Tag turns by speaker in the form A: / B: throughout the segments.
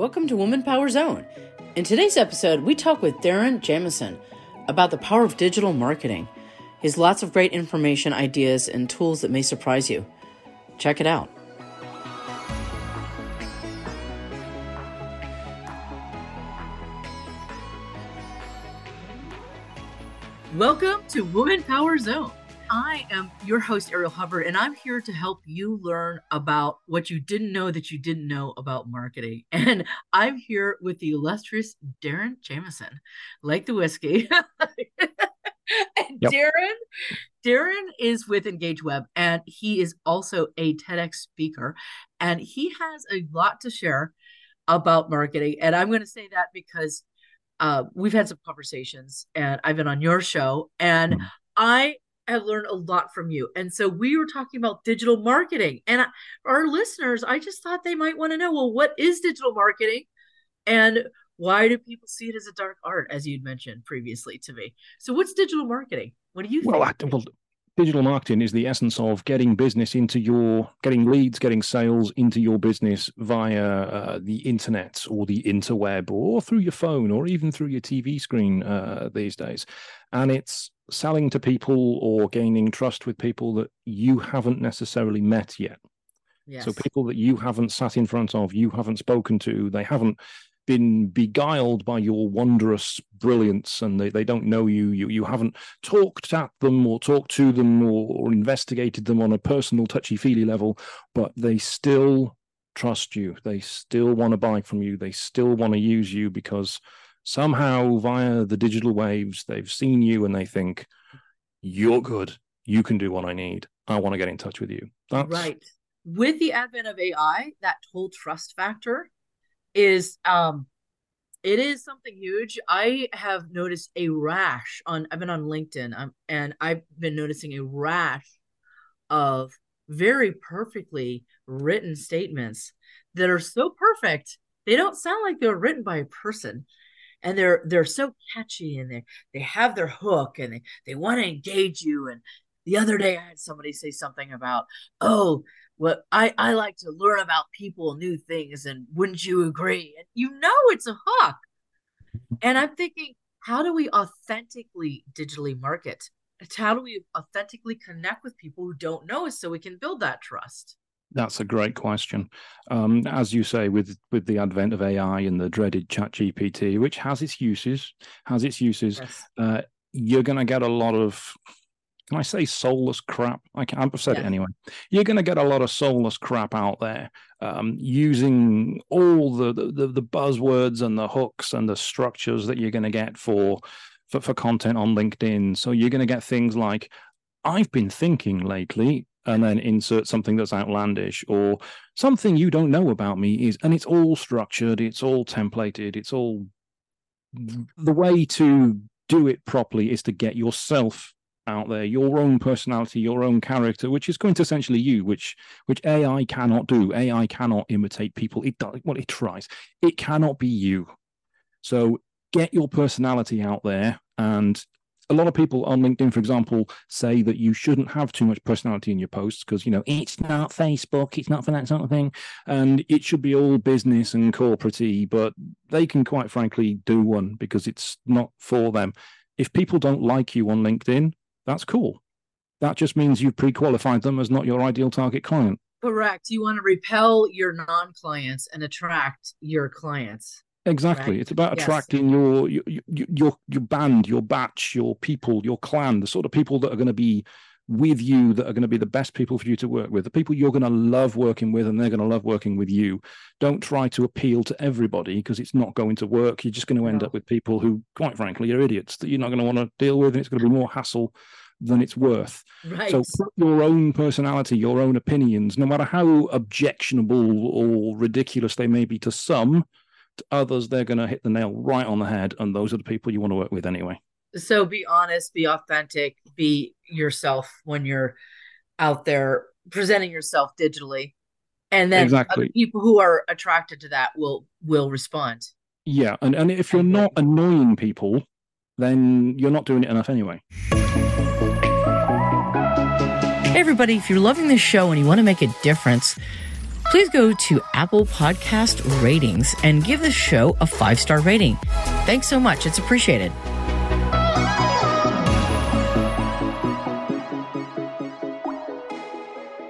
A: Welcome to Woman Power Zone. In today's episode, we talk with Darren Jamieson about the power of digital marketing. He has lots of great information, ideas, and tools that may surprise you. Check it out. Welcome to Woman Power Zone. I am your host, Ariel Hubbard, and I'm here to help you learn about what you didn't know that you didn't know about marketing. And I'm here with the illustrious Darren Jamieson, like the whiskey. and yep. Darren, Darren is with Engage Web, and he is also a TEDx speaker, and he has a lot to share about marketing. And I'm going to say that because uh, we've had some conversations, and I've been on your show, and mm-hmm. I have learned a lot from you. And so we were talking about digital marketing. And our listeners, I just thought they might want to know well, what is digital marketing? And why do people see it as a dark art, as you'd mentioned previously to me? So, what's digital marketing? What do you think?
B: Well, I, well digital marketing is the essence of getting business into your getting leads getting sales into your business via uh, the internet or the interweb or through your phone or even through your tv screen uh, these days and it's selling to people or gaining trust with people that you haven't necessarily met yet. Yes. So people that you haven't sat in front of, you haven't spoken to, they haven't been beguiled by your wondrous brilliance and they, they don't know you. you you haven't talked at them or talked to them or, or investigated them on a personal touchy-feely level but they still trust you they still want to buy from you they still want to use you because somehow via the digital waves, they've seen you and they think, you're good. You can do what I need. I want to get in touch with you.
A: That's... Right. With the advent of AI, that whole trust factor is um it is something huge. I have noticed a rash on I've been on LinkedIn um, and I've been noticing a rash of very perfectly written statements that are so perfect they don't sound like they're written by a person and they're they're so catchy and they they have their hook and they they want to engage you and the other day i had somebody say something about oh what I, I like to learn about people new things and wouldn't you agree and you know it's a hook and i'm thinking how do we authentically digitally market how do we authentically connect with people who don't know us so we can build that trust
B: that's a great question. Um, as you say, with with the advent of AI and the dreaded Chat GPT, which has its uses, has its uses, yes. uh, you're going to get a lot of, can I say soulless crap? I can, I've said yeah. it anyway. You're going to get a lot of soulless crap out there um, using all the, the the buzzwords and the hooks and the structures that you're going to get for, for for content on LinkedIn. So you're going to get things like, I've been thinking lately and then insert something that's outlandish or something you don't know about me is and it's all structured it's all templated it's all the way to do it properly is to get yourself out there your own personality your own character which is quintessentially you which which ai cannot do. Ai cannot imitate people. It does well it tries. It cannot be you. So get your personality out there. And a lot of people on LinkedIn, for example, say that you shouldn't have too much personality in your posts because you know it's not Facebook, it's not for that sort of thing, and it should be all business and corporatey. But they can quite frankly do one because it's not for them. If people don't like you on LinkedIn, that's cool. That just means you've pre-qualified them as not your ideal target client.
A: Correct. You want to repel your non-clients and attract your clients.
B: Exactly. Right? It's about attracting yes. your, your your your band, your batch, your people, your clan, the sort of people that are going to be with you that are going to be the best people for you to work with, the people you're going to love working with, and they're going to love working with you. Don't try to appeal to everybody because it's not going to work. You're just going to end no. up with people who, quite frankly, are idiots that you're not going to want to deal with, and it's going to be more hassle than it's worth.
A: Right.
B: So put your own personality, your own opinions, no matter how objectionable or ridiculous they may be to some, to others, they're going to hit the nail right on the head. And those are the people you want to work with anyway.
A: So be honest, be authentic, be yourself when you're out there presenting yourself digitally. And then
B: exactly.
A: people who are attracted to that will will respond.
B: Yeah, and, and if you're not annoying people, then you're not doing it enough anyway.
A: Hey everybody, if you're loving this show and you want to make a difference, please go to Apple Podcast Ratings and give this show a five star rating. Thanks so much. It's appreciated.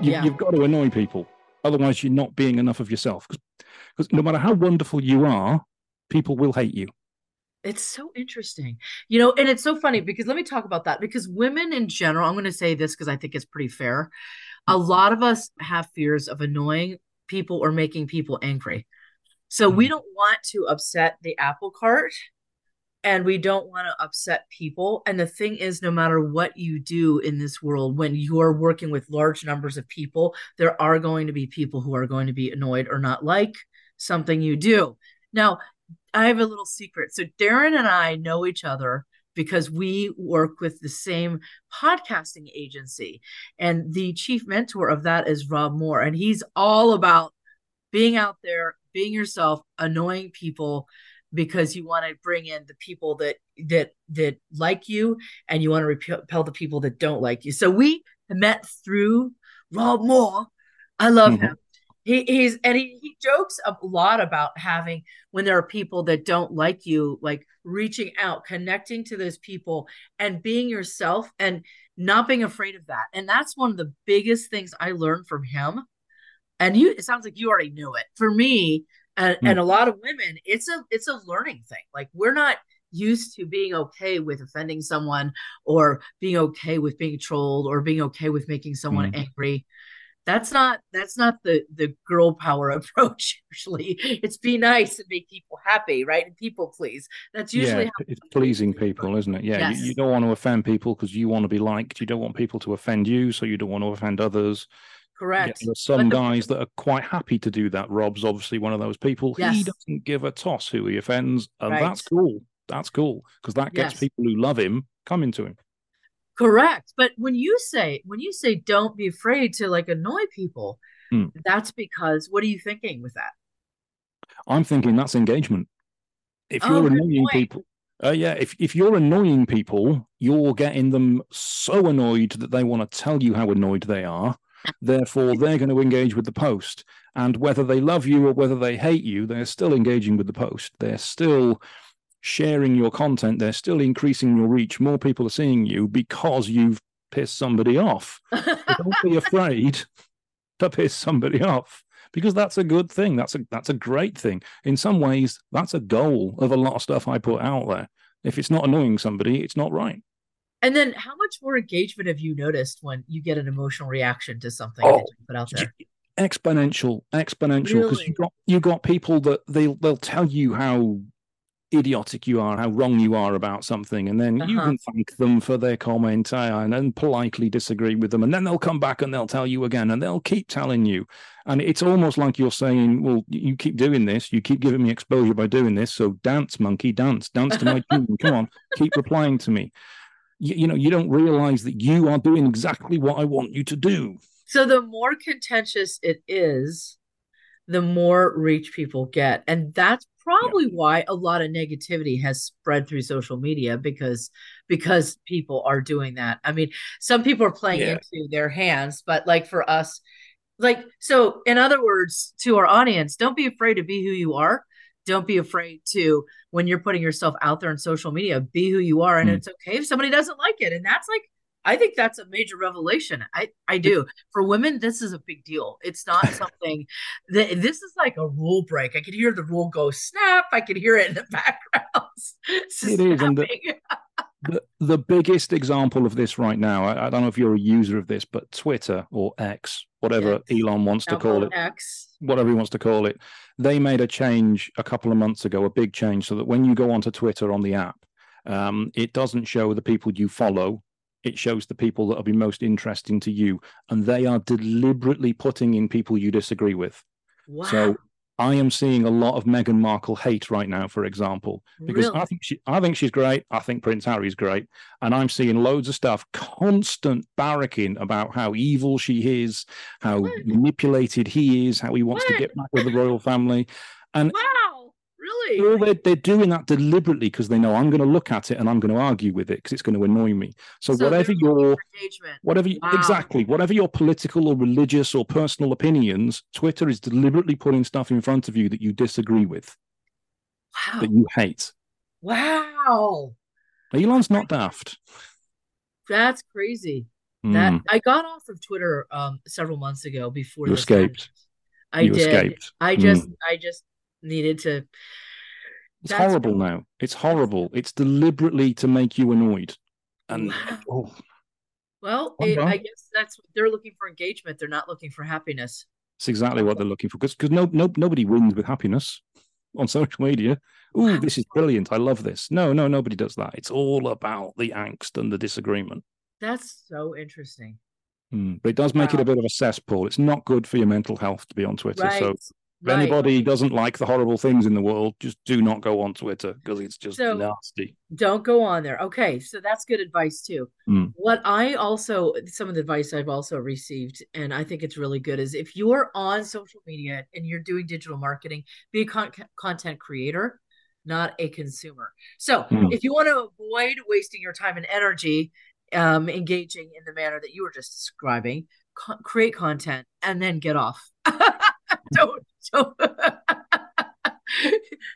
B: You, yeah. You've got to annoy people. Otherwise, you're not being enough of yourself. Because no matter how wonderful you are, people will hate you.
A: It's so interesting. You know, and it's so funny because let me talk about that because women in general, I'm going to say this because I think it's pretty fair. A lot of us have fears of annoying people or making people angry. So we mm-hmm. don't want to upset the apple cart and we don't want to upset people. And the thing is, no matter what you do in this world, when you're working with large numbers of people, there are going to be people who are going to be annoyed or not like something you do. Now, I have a little secret. So, Darren and I know each other because we work with the same podcasting agency. And the chief mentor of that is Rob Moore. And he's all about being out there, being yourself, annoying people because you want to bring in the people that that that like you and you want to repel the people that don't like you. So we met through Rob Moore. I love mm-hmm. him. He, he's and he, he jokes a lot about having when there are people that don't like you, like reaching out, connecting to those people and being yourself and not being afraid of that. And that's one of the biggest things I learned from him. And you it sounds like you already knew it. For me, and, mm. and a lot of women it's a it's a learning thing. Like we're not used to being okay with offending someone or being okay with being trolled or being okay with making someone mm. angry. That's not that's not the the girl power approach usually. It's be nice and make people happy right? And people please. That's usually
B: yeah, it's pleasing people isn't it? Yeah yes. you, you, don't want to offend people because you want to be liked. You don't want people to offend you so you don't want to offend others
A: Correct.
B: Yeah, there's some guys that are quite happy to do that. Rob's obviously one of those people. Yes. He doesn't give a toss who he offends, and right. that's cool. That's cool because that gets yes. people who love him coming to him.
A: Correct. But when you say when you say don't be afraid to like annoy people, hmm. that's because what are you thinking with that?
B: I'm thinking that's engagement. If you're oh, annoying people, uh, yeah, if, if you're annoying people, you're getting them so annoyed that they want to tell you how annoyed they are. Therefore, they're going to engage with the post. And whether they love you or whether they hate you, they're still engaging with the post. They're still sharing your content. They're still increasing your reach. More people are seeing you because you've pissed somebody off. don't be afraid to piss somebody off because that's a good thing. That's a that's a great thing. In some ways, that's a goal of a lot of stuff I put out there. If it's not annoying somebody, it's not right.
A: And then how much more engagement have you noticed when you get an emotional reaction to something oh, that you put out there?
B: Exponential, exponential. Because really? you got you got people that they'll they'll tell you how idiotic you are, how wrong you are about something, and then uh-huh. you can thank them for their comment and then politely disagree with them, and then they'll come back and they'll tell you again, and they'll keep telling you, and it's almost like you're saying, "Well, you keep doing this, you keep giving me exposure by doing this, so dance, monkey, dance, dance to my tune. Come on, keep replying to me." You, you know you don't realize that you are doing exactly what i want you to do
A: so the more contentious it is the more reach people get and that's probably yeah. why a lot of negativity has spread through social media because because people are doing that i mean some people are playing yeah. into their hands but like for us like so in other words to our audience don't be afraid to be who you are don't be afraid to when you're putting yourself out there on social media be who you are. And mm. it's okay if somebody doesn't like it. And that's like i think that's a major revelation. I i do. For women this is a big deal. It's not something that this is like a rule break. I could hear the rule go snap. I could hear it in the background
B: it is and the, the, the biggest example of this right now I, I, don't know if you're a user of this but twitter or x whatever X. elon wants to call it
A: x
B: whatever he wants to call it they made a change a couple of months ago, a big change, so that when you go onto Twitter on the app, um, it doesn't show the people you follow. it shows the people that will be most interesting to you. And they are deliberately putting in people you disagree with. Wow. So I am seeing a lot of Meghan Markle hate right now, for example, because really? I think she, I think she's great. I think Prince Harry's great, and I'm seeing loads of stuff, constant barracking about how evil she is, how what? manipulated he is, how he wants what? to get back with the royal family, and
A: wow.
B: They're, they're doing that deliberately because they know I'm going to look at it and I'm going to argue with it because it's going to annoy me. So, so whatever your engagement. whatever you, wow. exactly whatever your political or religious or personal opinions, Twitter is deliberately putting stuff in front of you that you disagree with, wow. that you hate.
A: Wow.
B: Elon's not daft.
A: That's crazy. Mm. That I got off of Twitter um, several months ago before
B: you escaped.
A: I you did. Escaped. I just mm. I just needed to.
B: It's horrible now. It's horrible. It's deliberately to make you annoyed. And
A: oh. well, it, I guess that's what they're looking for engagement. They're not looking for happiness.
B: It's exactly what they're looking for because because no, no nobody wins with happiness on social media. Oh, this is brilliant. I love this. No, no, nobody does that. It's all about the angst and the disagreement.
A: That's so interesting.
B: Mm, but it does make wow. it a bit of a cesspool. It's not good for your mental health to be on Twitter. Right. So if right. anybody doesn't like the horrible things in the world, just do not go on Twitter because it's just so, nasty.
A: Don't go on there. Okay, so that's good advice too. Mm. What I also some of the advice I've also received, and I think it's really good, is if you're on social media and you're doing digital marketing, be a con- content creator, not a consumer. So mm. if you want to avoid wasting your time and energy um, engaging in the manner that you were just describing, co- create content and then get off. don't so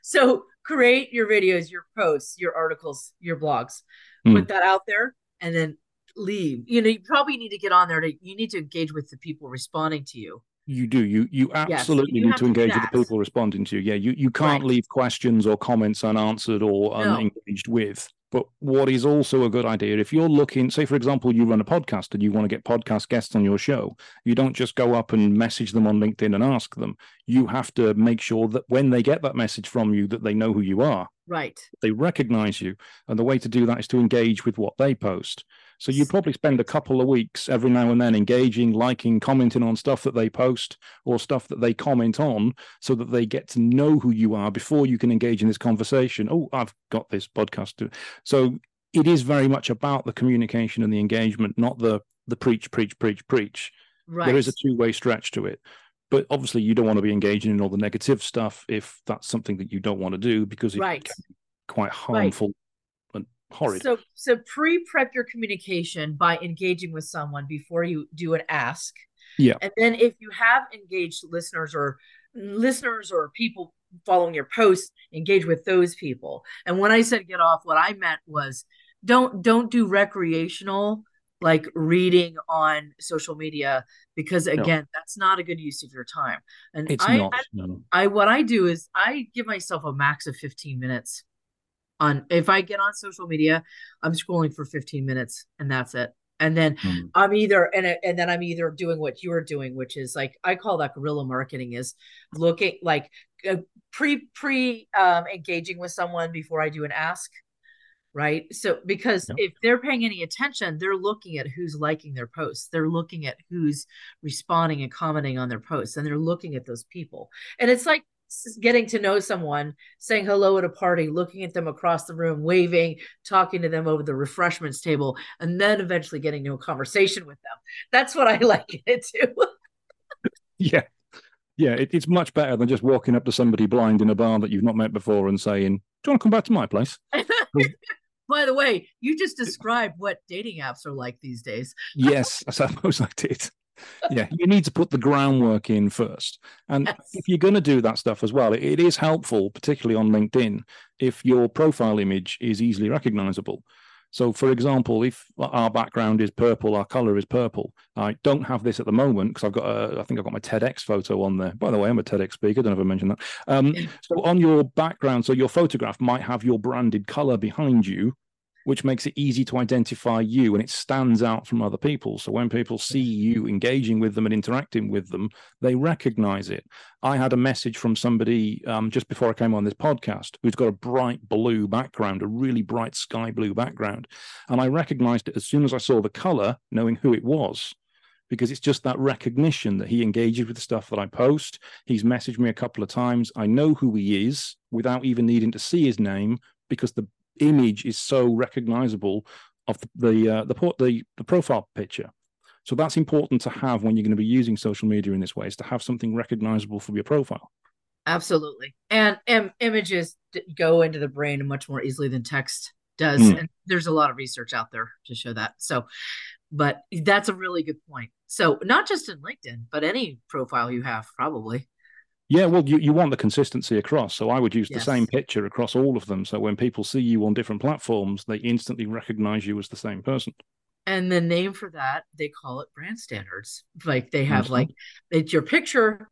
A: so create your videos your posts your articles your blogs. Mm. put that out there and then leave. You know you probably need to get on there to you need to engage with the people responding to you.
B: You do. You you absolutely yes, you need to engage with the people responding to you. Yeah you you can't right. leave questions or comments unanswered or no. unengaged with but what is also a good idea, if you're looking, say, for example, you run a podcast and you want to get podcast guests on your show, you don't just go up and message them on LinkedIn and ask them. You have to make sure that when they get that message from you, that they know who you are.
A: Right.
B: They recognize you. And the way to do that is to engage with what they post. So you probably spend a couple of weeks every now and then engaging, liking, commenting on stuff that they post or stuff that they comment on so that they get to know who you are before you can engage in this conversation. Oh, I've got this podcast. So it is very much about the communication and the engagement, not the the preach, preach, preach, preach. Right. There is a two-way stretch to it. But obviously you don't want to be engaging in all the negative stuff if that's something that you don't want to do because it right. can be quite harmful right horrid.
A: So so pre-prep your communication by engaging with someone before you do an ask.
B: Yeah.
A: And then if you have engaged listeners or listeners or people following your posts, engage with those people. And when I said get off, what I meant was don't don't do recreational like reading on social media because again no. that's not a good use of your time and
B: it's
A: I,
B: not,
A: I,
B: no.
A: I what i do is i give myself a max of 15 minutes on if I get on social media, I'm scrolling for 15 minutes and that's it. And then mm. I'm either and and then I'm either doing what you are doing, which is like I call that guerrilla marketing is looking like uh, pre pre um, engaging with someone before I do an ask, right? So because yep. if they're paying any attention, they're looking at who's liking their posts, they're looking at who's responding and commenting on their posts, and they're looking at those people. And it's like getting to know someone, saying hello at a party, looking at them across the room, waving, talking to them over the refreshments table, and then eventually getting into a conversation with them. That's what I like it too.
B: yeah. Yeah, it, it's much better than just walking up to somebody blind in a bar that you've not met before and saying, Do you want to come back to my place?
A: By the way, you just described what dating apps are like these days.
B: yes, I suppose I did yeah, you need to put the groundwork in first. And yes. if you're going to do that stuff as well, it, it is helpful, particularly on LinkedIn, if your profile image is easily recognizable. So, for example, if our background is purple, our color is purple. I don't have this at the moment because I've got, a, I think I've got my TEDx photo on there. By the way, I'm a TEDx speaker. Don't I mentioned that. Um, so, on your background, so your photograph might have your branded color behind you, which makes it easy to identify you and it stands out from other people. So when people see you engaging with them and interacting with them, they recognize it. I had a message from somebody um, just before I came on this podcast who's got a bright blue background, a really bright sky blue background. And I recognized it as soon as I saw the color, knowing who it was because it's just that recognition that he engages with the stuff that I post. He's messaged me a couple of times. I know who he is without even needing to see his name because the image is so recognizable of the the uh, the, the the profile picture. So that's important to have when you're going to be using social media in this way is to have something recognizable for your profile.
A: Absolutely. And, and images go into the brain much more easily than text does. Mm. And there's a lot of research out there to show that. So, but that's a really good point. So, not just in LinkedIn, but any profile you have, probably.
B: Yeah, well, you, you want the consistency across. So I would use yes. the same picture across all of them. So when people see you on different platforms, they instantly recognize you as the same person.
A: And the name for that, they call it brand standards. Like they have like it's your picture,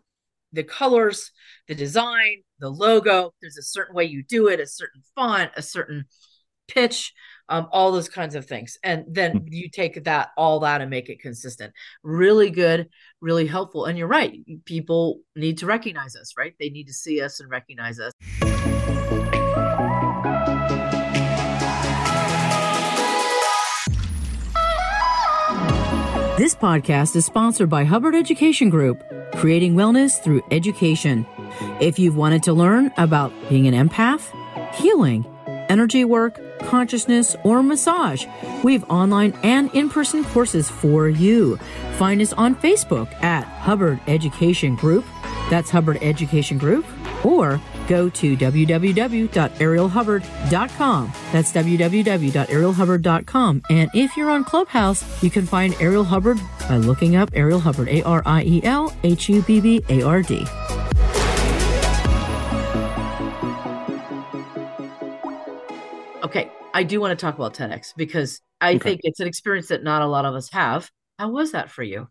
A: the colors, the design, the logo. There's a certain way you do it, a certain font, a certain pitch, um, all those kinds of things. And then mm-hmm. you take that, all that, and make it consistent. Really good, really helpful. And you're right. People need to recognize us, right? They need to see us and recognize us. This podcast is sponsored by Hubbard Education Group, creating wellness through education. If you've wanted to learn about being an empath, healing, energy work, consciousness, or massage. We have online and in person courses for you. Find us on Facebook at Hubbard Education Group. That's Hubbard Education Group. Or go to www.arielhubbard.com. That's www.arielhubbard.com. And if you're on Clubhouse, you can find Ariel Hubbard by looking up Ariel Hubbard, A R I E L H U B B A R D. Okay, I do want to talk about TEDx because I okay. think it's an experience that not a lot of us have. How was that for you?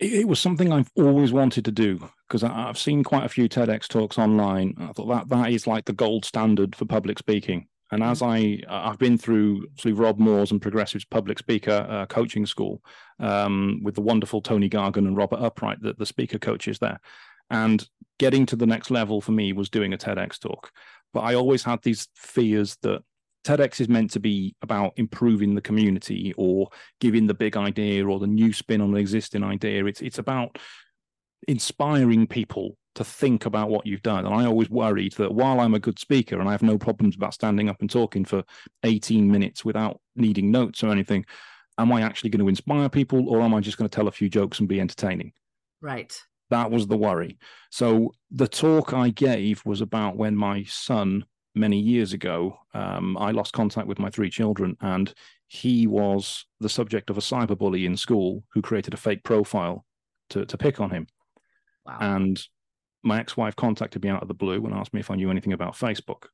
B: It, it was something I've always wanted to do because I've seen quite a few TEDx talks online. I thought that that is like the gold standard for public speaking. And as mm-hmm. I I've been through through Rob Moore's and Progressive's public speaker uh, coaching school um, with the wonderful Tony Gargan and Robert Upright, the, the speaker coaches there, and getting to the next level for me was doing a TEDx talk. But I always had these fears that TEDx is meant to be about improving the community or giving the big idea or the new spin on an existing idea. It's it's about inspiring people to think about what you've done. And I always worried that while I'm a good speaker and I have no problems about standing up and talking for 18 minutes without needing notes or anything, am I actually going to inspire people or am I just going to tell a few jokes and be entertaining?
A: Right.
B: That was the worry. So the talk I gave was about when my son, many years ago, um, I lost contact with my three children, and he was the subject of a cyberbully in school who created a fake profile to to pick on him. Wow. And my ex-wife contacted me out of the blue and asked me if I knew anything about Facebook,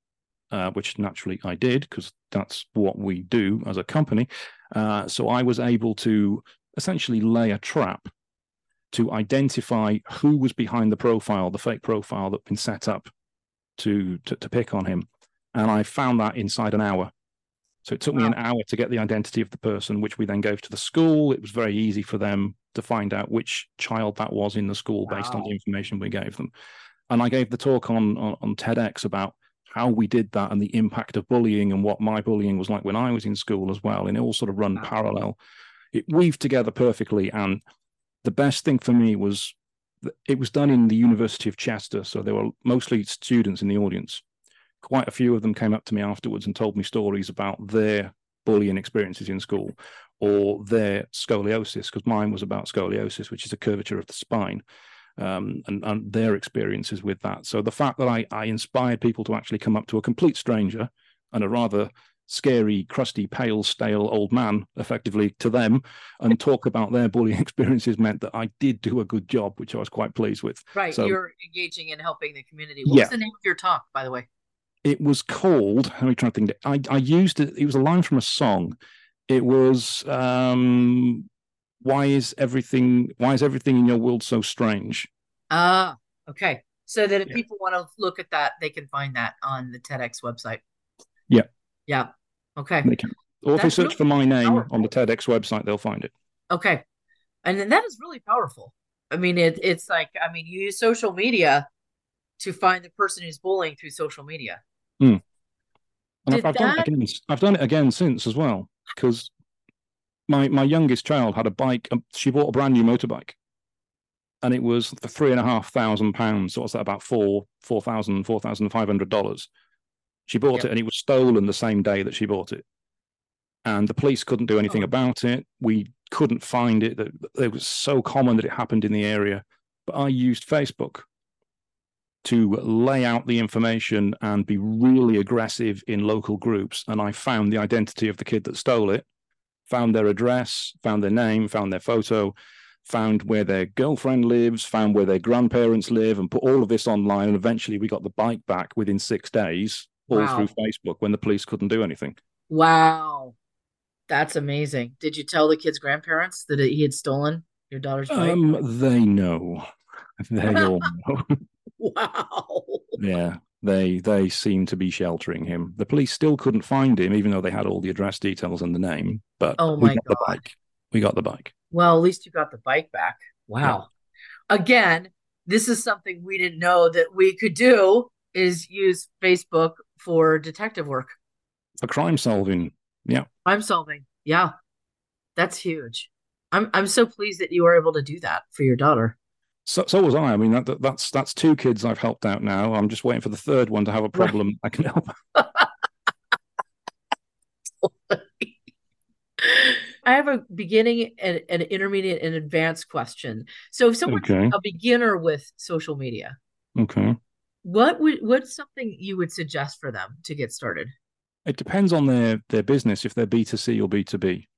B: uh, which naturally I did because that's what we do as a company. Uh, so I was able to essentially lay a trap to identify who was behind the profile, the fake profile that had been set up to, to, to pick on him. And I found that inside an hour. So it took wow. me an hour to get the identity of the person, which we then gave to the school. It was very easy for them to find out which child that was in the school wow. based on the information we gave them. And I gave the talk on, on, on TEDx about how we did that and the impact of bullying and what my bullying was like when I was in school as well. And it all sort of run wow. parallel. It weaved together perfectly. And the best thing for me was it was done in the University of Chester, so there were mostly students in the audience. Quite a few of them came up to me afterwards and told me stories about their bullying experiences in school or their scoliosis, because mine was about scoliosis, which is a curvature of the spine, um, and, and, their experiences with that. So the fact that I, I inspired people to actually come up to a complete stranger and a rather scary, crusty, pale, stale old man, effectively to them, and talk about their bullying experiences meant that I did do a good job, which I was quite pleased with.
A: Right. So, You're engaging in helping the community. What yeah. was the name of your talk, by the way?
B: It was called, let me try to think. I, I used it, it was a line from a song. It was, um, why is everything, why is everything in your world so strange?
A: Ah, okay. So that if yeah. people want to look at that, they can find that on the TEDx website.
B: Yeah.
A: Yeah. Okay.
B: They can. Or if they search really for my name powerful. on the TEDx website, they'll find it.
A: Okay. And then that is really powerful. I mean, it, it's like, I mean, you use social media to find the person who's bullying through social media.
B: Mm. And I've, I've, done it again, I've done it again since as well because my my youngest child had a bike. Um, she bought a brand new motorbike, and it was for three and a half thousand pounds. So what's that about four four thousand four thousand five hundred dollars? She bought yep. it, and it was stolen the same day that she bought it. And the police couldn't do anything oh. about it. We couldn't find it. It was so common that it happened in the area. But I used Facebook to lay out the information and be really aggressive in local groups. And I found the identity of the kid that stole it, found their address, found their name, found their photo, found where their girlfriend lives, found where their grandparents live, and put all of this online. And eventually we got the bike back within six days, all wow. through Facebook when the police couldn't do anything.
A: Wow. That's amazing. Did you tell the kid's grandparents that he had stolen your daughter's bike?
B: Um, they know. They all know.
A: Wow.
B: Yeah, they they seem to be sheltering him. The police still couldn't find him, even though they had all the address details and the name. But
A: oh my
B: god,
A: the
B: bike. We got the bike.
A: Well, at least you got the bike back. Wow. Yeah. Again, this is something we didn't know that we could do is use Facebook for detective work.
B: For crime solving. Yeah.
A: Crime solving. Yeah. That's huge. I'm I'm so pleased that you were able to do that for your daughter.
B: So, so was I. I mean, that, that, that's that's two kids I've helped out now. I'm just waiting for the third one to have a problem. I can help.
A: I have a beginning, and an intermediate, and advanced question. So, if someone's okay. a beginner with social media,
B: okay,
A: what would what's something you would suggest for them to get started?
B: It depends on their their business if they're B two C or B two B.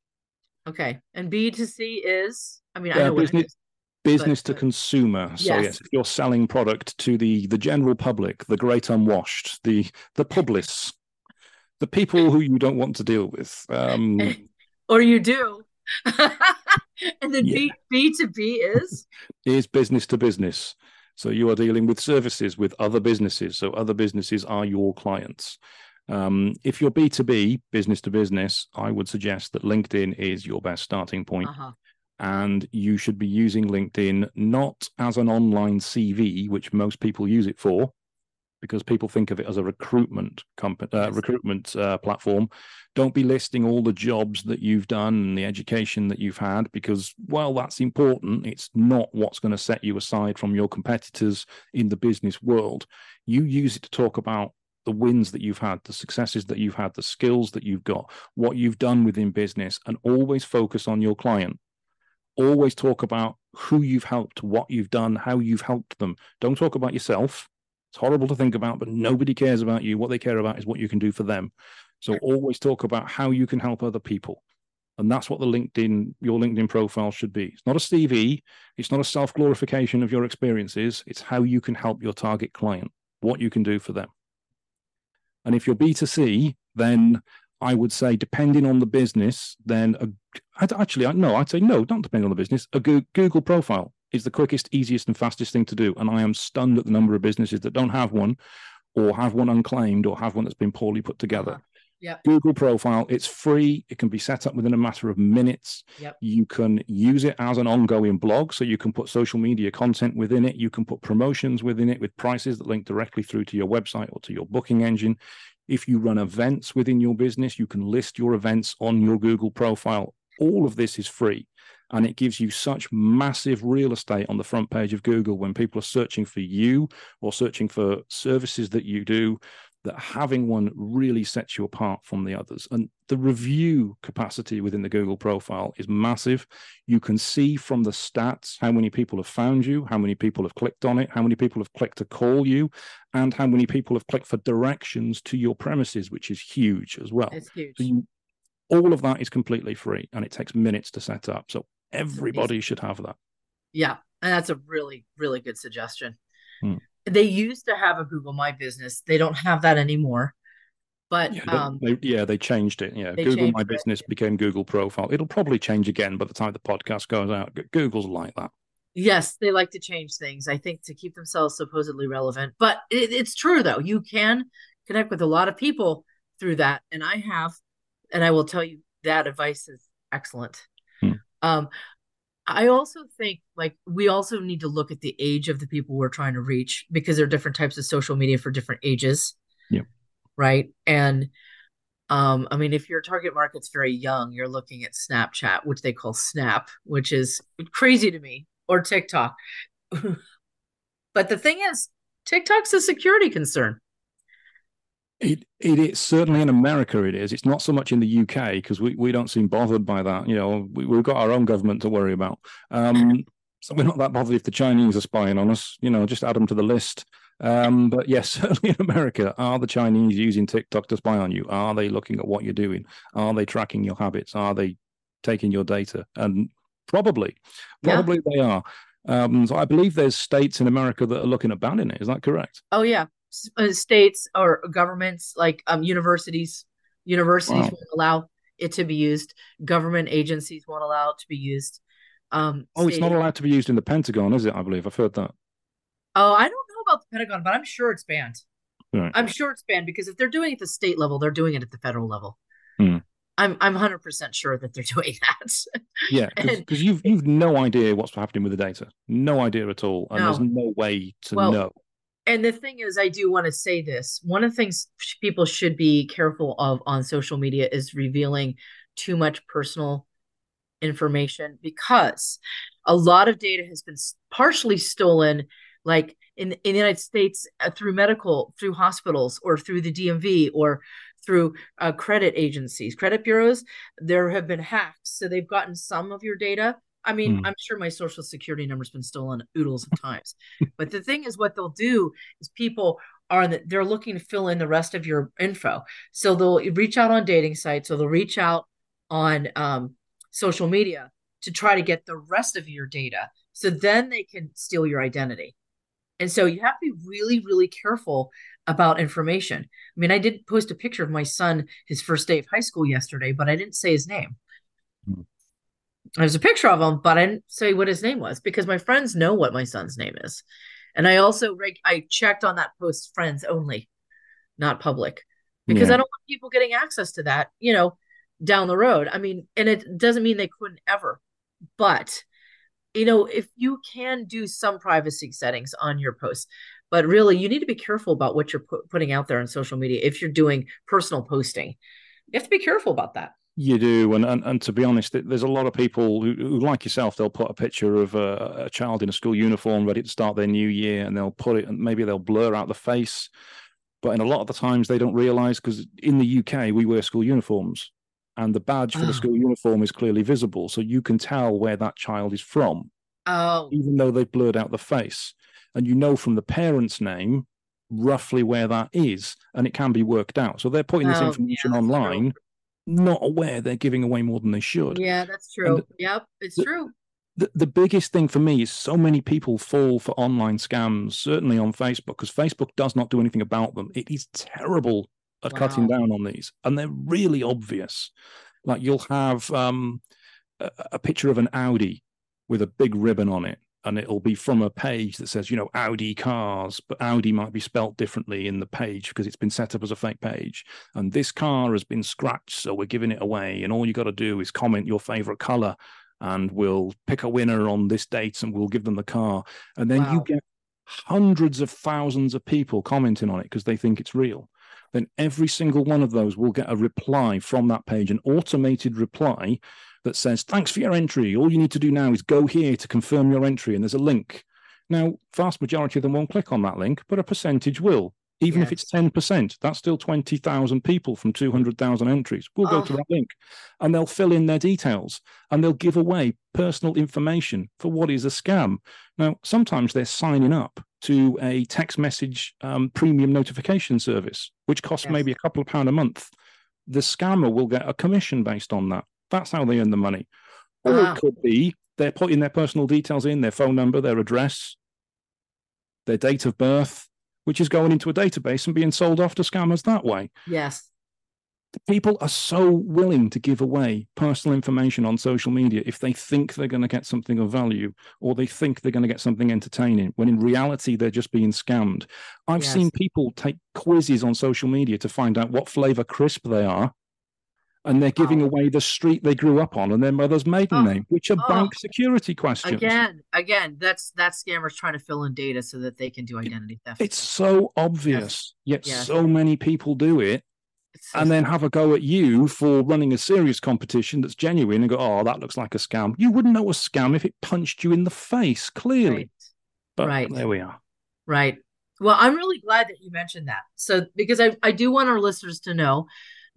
A: Okay, and B two C is, I mean, I know
B: business business but, to consumer so yes. if you're selling product to the the general public the great unwashed the the publics the people who you don't want to deal with um
A: or you do and then yeah. b b to b is
B: is business to business so you are dealing with services with other businesses. So other businesses are your clients. Um, if you're B2B, business to business, I would suggest that LinkedIn is your best starting point. Uh-huh. And you should be using LinkedIn not as an online CV, which most people use it for, because people think of it as a recruitment company, uh, recruitment uh, platform. Don't be listing all the jobs that you've done and the education that you've had, because while that's important, it's not what's going to set you aside from your competitors in the business world. You use it to talk about the wins that you've had, the successes that you've had, the skills that you've got, what you've done within business, and always focus on your client always talk about who you've helped, what you've done, how you've helped them. Don't talk about yourself. It's horrible to think about, but nobody cares about you. What they care about is what you can do for them. So always talk about how you can help other people. And that's what the LinkedIn, your LinkedIn profile should be. It's not a CV. It's not a self glorification of your experiences. It's how you can help your target client, what you can do for them. And if you're B2C, then I would say, depending on the business, then a, I'd actually, no, I'd say no, don't depend on the business. A Google profile is the quickest, easiest, and fastest thing to do. And I am stunned at the number of businesses that don't have one, or have one unclaimed, or have one that's been poorly put together. Uh-huh.
A: Yeah.
B: Google profile, it's free. It can be set up within a matter of minutes.
A: Yep.
B: You can use it as an ongoing blog. So you can put social media content within it. You can put promotions within it with prices that link directly through to your website or to your booking engine. If you run events within your business, you can list your events on your Google profile. All of this is free. And it gives you such massive real estate on the front page of Google when people are searching for you or searching for services that you do that having one really sets you apart from the others. And the review capacity within the Google profile is massive. You can see from the stats how many people have found you, how many people have clicked on it, how many people have clicked to call you, and how many people have clicked for directions to your premises, which is huge as well.
A: It's huge.
B: So you, all of that is completely free and it takes minutes to set up. So everybody should have that.
A: Yeah. And that's a really, really good suggestion.
B: Hmm
A: they used to have a Google My Business. They don't have that anymore. But
B: yeah,
A: um,
B: they, yeah, they changed it. Yeah, Google My it. Business became Google Profile. It'll probably change again by the time the podcast goes out. Google's like that.
A: Yes, they like to change things. I think to keep themselves supposedly relevant. But it, it's true though. You can connect with a lot of people through that, and I have and I will tell you that advice is excellent. Um, I also think like we also need to look at the age of the people we're trying to reach because there are different types of social media for different ages.
B: Yeah.
A: Right. And um, I mean, if your target market's very young, you're looking at Snapchat, which they call Snap, which is crazy to me, or TikTok. but the thing is, TikTok's a security concern.
B: It it is certainly in America. It is. It's not so much in the UK because we, we don't seem bothered by that. You know, we, we've got our own government to worry about. Um, so we're not that bothered if the Chinese are spying on us. You know, just add them to the list. Um, but yes, certainly in America, are the Chinese using TikTok to spy on you? Are they looking at what you're doing? Are they tracking your habits? Are they taking your data? And probably, probably yeah. they are. Um, so I believe there's states in America that are looking at banning it. Is that correct?
A: Oh yeah, states or governments like um, universities universities wow. won't allow it to be used government agencies won't allow it to be used um,
B: oh it's not allowed to be used in the pentagon is it i believe i've heard that
A: oh i don't know about the pentagon but i'm sure it's banned right. i'm sure it's banned because if they're doing it at the state level they're doing it at the federal level hmm. I'm I'm hundred percent sure that they're doing that.
B: yeah, because you've you've no idea what's happening with the data, no idea at all, and no. there's no way to well, know
A: and the thing is i do want to say this one of the things people should be careful of on social media is revealing too much personal information because a lot of data has been partially stolen like in, in the united states uh, through medical through hospitals or through the dmv or through uh, credit agencies credit bureaus there have been hacks. So they've gotten some of your data I mean, mm. I'm sure my social security number's been stolen oodles of times. but the thing is, what they'll do is people are the, they're looking to fill in the rest of your info. So they'll reach out on dating sites, or they'll reach out on um, social media to try to get the rest of your data. So then they can steal your identity. And so you have to be really, really careful about information. I mean, I did post a picture of my son, his first day of high school yesterday, but I didn't say his name. Mm there's a picture of him, but I didn't say what his name was because my friends know what my son's name is. And I also I checked on that post friends only, not public, because yeah. I don't want people getting access to that, you know, down the road. I mean, and it doesn't mean they couldn't ever, but you know, if you can do some privacy settings on your posts, but really you need to be careful about what you're pu- putting out there on social media if you're doing personal posting. You have to be careful about that.
B: You do, and, and and to be honest, there's a lot of people who, who like yourself. They'll put a picture of a, a, child in a school uniform ready to start their new year, and they'll put it, and maybe they'll blur out the face. But in a lot of the times, they don't realise because in the UK we wear school uniforms, and the badge for oh. the ah. school uniform is clearly visible, so you can tell where that child is from.
A: Oh,
B: even though they've blurred out the face, and you know from the parent's name roughly where that is, and it can be worked out. So they're putting this oh, information yeah, online. Not aware they're giving away more than they should.
A: Yeah, that's true. The, yep, it's
B: the,
A: true.
B: The, the biggest thing for me is so many people fall for online scams, certainly on Facebook, because Facebook does not do anything about them. It is terrible at wow. cutting down on these, and they're really obvious. Like you'll have um, a, a picture of an Audi with a big ribbon on it, and it'll be from a page that says, you know, Audi cars, but Audi might be spelt differently in the page because it's been set up as a fake page. And this car has been scratched, so we're giving it away. And all you got to do is comment your favorite color, and we'll pick a winner on this date and we'll give them the car. And then wow. you get hundreds of thousands of people commenting on it because they think it's real. Then every single one of those will get a reply from that page, an automated reply that says, Thanks for your entry. All you need to do now is go here to confirm your entry. And there's a link. Now, vast majority of them won't click on that link, but a percentage will. Even yes. if it's 10%, that's still 20,000 people from 200,000 entries will go oh. to that link and they'll fill in their details and they'll give away personal information for what is a scam. Now, sometimes they're signing up to a text message um, premium notification service, which costs yes. maybe a couple of pound a month. The scammer will get a commission based on that. That's how they earn the money. Or it ah. could be they're putting their personal details in, their phone number, their address, their date of birth, which is going into a database and being sold off to scammers that way.
A: Yes
B: people are so willing to give away personal information on social media if they think they're going to get something of value or they think they're going to get something entertaining when in reality they're just being scammed i've yes. seen people take quizzes on social media to find out what flavor crisp they are and they're giving wow. away the street they grew up on and their mother's maiden oh, name, which are oh. bank security questions.
A: Again, again, that's that's scammers trying to fill in data so that they can do identity theft.
B: It's so obvious, yes. yet yes. so many people do it. So and then have a go at you for running a serious competition that's genuine and go, oh, that looks like a scam. You wouldn't know a scam if it punched you in the face, clearly. Right. But right. there we are.
A: Right. Well, I'm really glad that you mentioned that. So, because I, I do want our listeners to know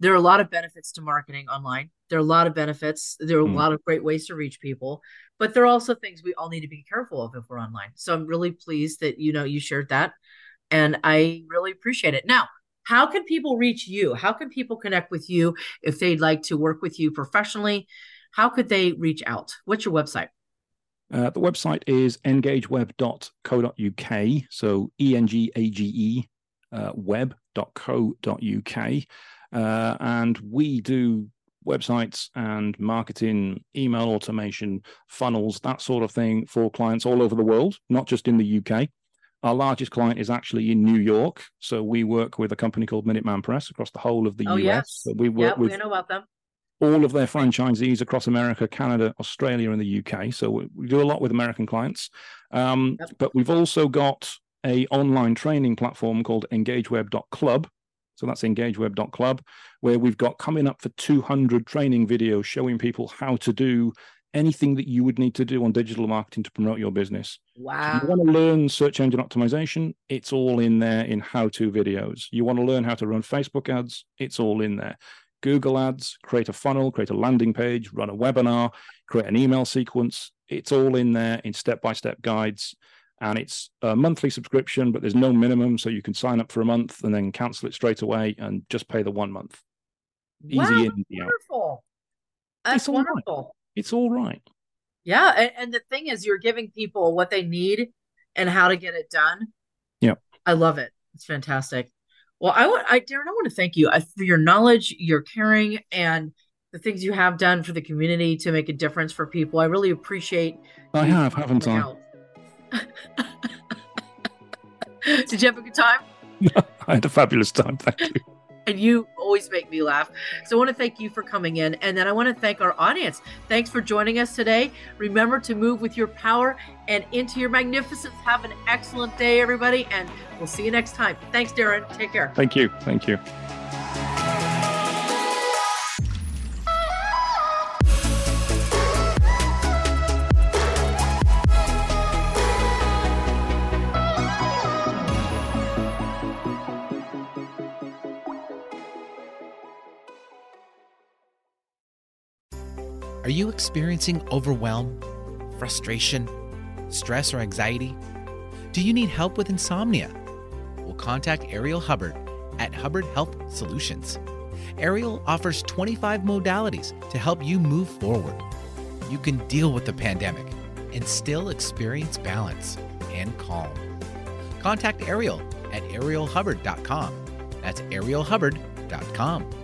A: there are a lot of benefits to marketing online. There are a lot of benefits. There are a mm. lot of great ways to reach people, but there are also things we all need to be careful of if we're online. So I'm really pleased that you know you shared that, and I really appreciate it. Now, how can people reach you? How can people connect with you if they'd like to work with you professionally? How could they reach out? What's your website?
B: Uh, the website is engageweb.co.uk. So E N G A G E uh, web.co.uk. Uh, and we do websites and marketing, email automation, funnels, that sort of thing for clients all over the world, not just in the UK. Our largest client is actually in New York. So we work with a company called Minuteman Press across the whole of the
A: oh,
B: US.
A: Yes.
B: So
A: we work with we know about them.
B: all of their franchisees across America, Canada, Australia, and the UK. So we, we do a lot with American clients. Um, yep. But we've also got a online training platform called engageweb.club so that's engageweb.club, where we've got coming up for 200 training videos showing people how to do anything that you would need to do on digital marketing to promote your business.
A: Wow.
B: So you want to learn search engine optimization, it's all in there in how to videos. You want to learn how to run Facebook ads, it's all in there. Google ads, create a funnel, create a landing page, run a webinar, create an email sequence. It's all in there in step by step guides and it's a monthly subscription, but there's no minimum, so you can sign up for a month and then cancel it straight away and just pay the one month.
A: Easy wow, in, wonderful. That's it's wonderful.
B: Right. It's all right.
A: Yeah, and, and the thing is, you're giving people what they need and how to get it done.
B: Yeah,
A: I love it. It's fantastic. Well, I want, I Darren, I want to thank you uh, for your knowledge, your caring, and the things you have done for the community to make a difference for people. I really appreciate.
B: I have, haven't I? Out.
A: Did you have a good time?
B: I had a fabulous time. Thank you.
A: And you always make me laugh. So I want to thank you for coming in. And then I want to thank our audience. Thanks for joining us today. Remember to move with your power and into your magnificence. Have an excellent day, everybody. And we'll see you next time. Thanks, Darren. Take care.
B: Thank you. Thank you.
C: Are you experiencing overwhelm, frustration, stress, or anxiety? Do you need help with insomnia? Well, contact Ariel Hubbard at Hubbard Health Solutions. Ariel offers 25 modalities to help you move forward. You can deal with the pandemic and still experience balance and calm. Contact Ariel at arielhubbard.com. That's arielhubbard.com.